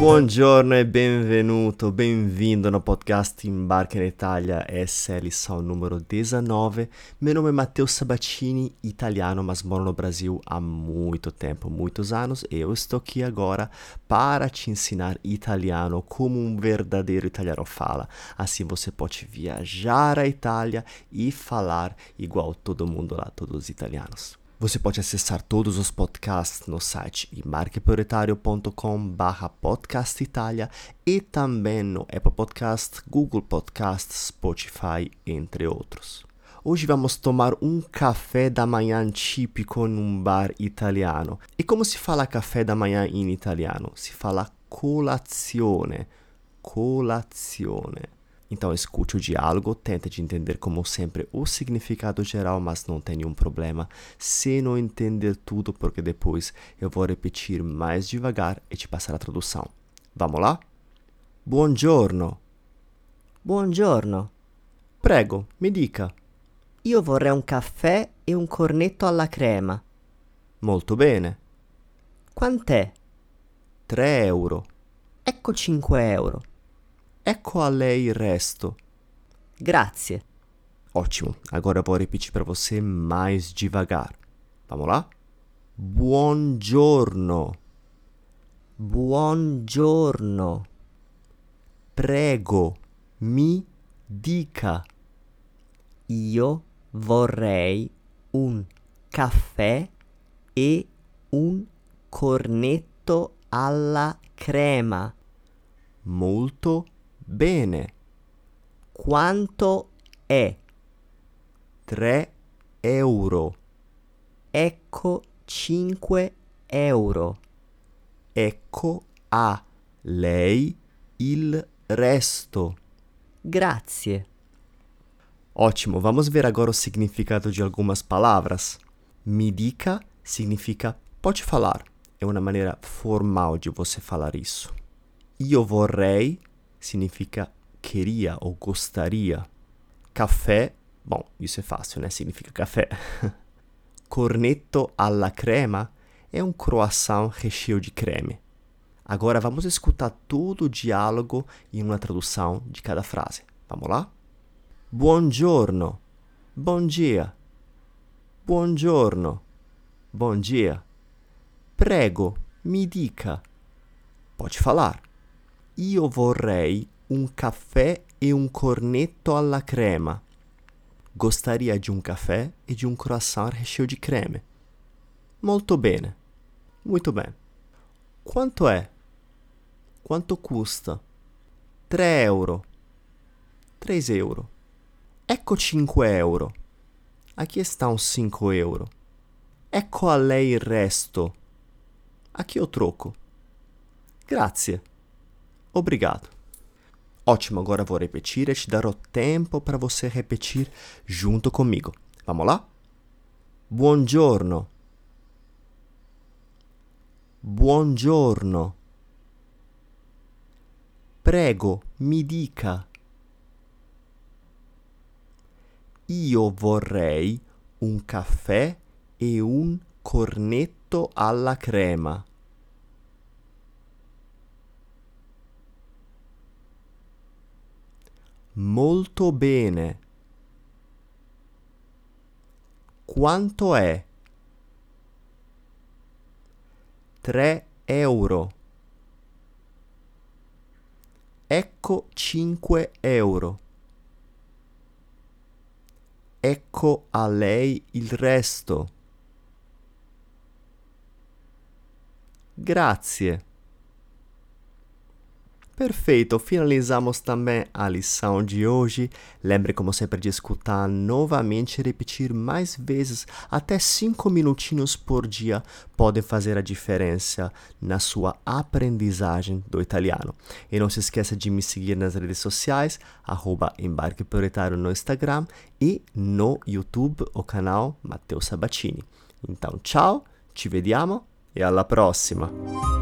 Buongiorno e benvenuto, bem-vindo no podcast Embarque na Itália. Essa é a número 19. Meu nome é Matheus Sabatini, italiano, mas moro no Brasil há muito tempo, muitos anos. E eu estou aqui agora para te ensinar italiano como um verdadeiro italiano fala. Assim você pode viajar à Itália e falar igual todo mundo lá, todos os italianos. Você pode acessar todos os podcasts no site markeprioritario.com podcast Itália e também no Apple Podcast, Google Podcast, Spotify, entre outros. Hoje vamos tomar um café da manhã típico num bar italiano. E como se fala café da manhã em italiano? Se fala colazione. Colazione. Então escute o diálogo, tente de entender como sempre o significado geral, mas não tem nenhum problema se não entender tudo, porque depois eu vou repetir mais devagar e te passar a tradução. Vamos lá? Buongiorno. Buongiorno. Prego, mi dica. Io vorrei un caffè e un cornetto alla crema. Molto bene. Quant'è? 3 euro. Ecco 5 euro. Ecco a lei il resto. Grazie. Ótimo. Agora vou repetir para você mais devagar. Vamos lá? Buongiorno. Buongiorno. Prego, mi dica. Io vorrei un caffè e un cornetto alla crema. Molto bene. Quanto è? 3 euro. Ecco 5 euro. Ecco a lei il resto. Grazie. Ótimo, vamos ver agora o significado de algumas palavras. Me dica significa pode falar. É uma maneira formal de você falar isso. Io vorrei significa queria ou gostaria. Café, bom, isso é fácil, né? Significa café. Cornetto alla crema é um croissant recheio de creme. Agora vamos escutar todo o diálogo e uma tradução de cada frase. Vamos lá? Buongiorno. Bom dia. Buongiorno. Bom dia. Prego, mi dica. Pode falar. Io vorrei un caffè e un cornetto alla crema. Gostaria di un caffè e di un croissant recheio di creme. Molto bene. Muito bem. Quanto è? Quanto custa? 3 euro. 3 euro. Ecco 5 euro. Aqui está uns 5 euro. Ecco a lei il resto. Aqui o troco. Grazie. Obrigado. Ótimo, agora vou repetir e te darò tempo para você repetir junto comigo. Vamos lá? Buongiorno. Buongiorno. Prego, mi dica. Io vorrei un caffè e un cornetto alla crema. Molto bene. Quanto è? 3 euro. Ecco 5 euro. Ecco a lei il resto. Grazie. Perfeito, finalizamos também a lição de hoje. Lembre, como sempre, de escutar novamente e repetir mais vezes, até 5 minutinhos por dia, podem fazer a diferença na sua aprendizagem do italiano. E não se esqueça de me seguir nas redes sociais, arroba Embarque Prioritário no Instagram e no YouTube, o canal Matteo Sabatini. Então, tchau, ci vediamo e alla prossima!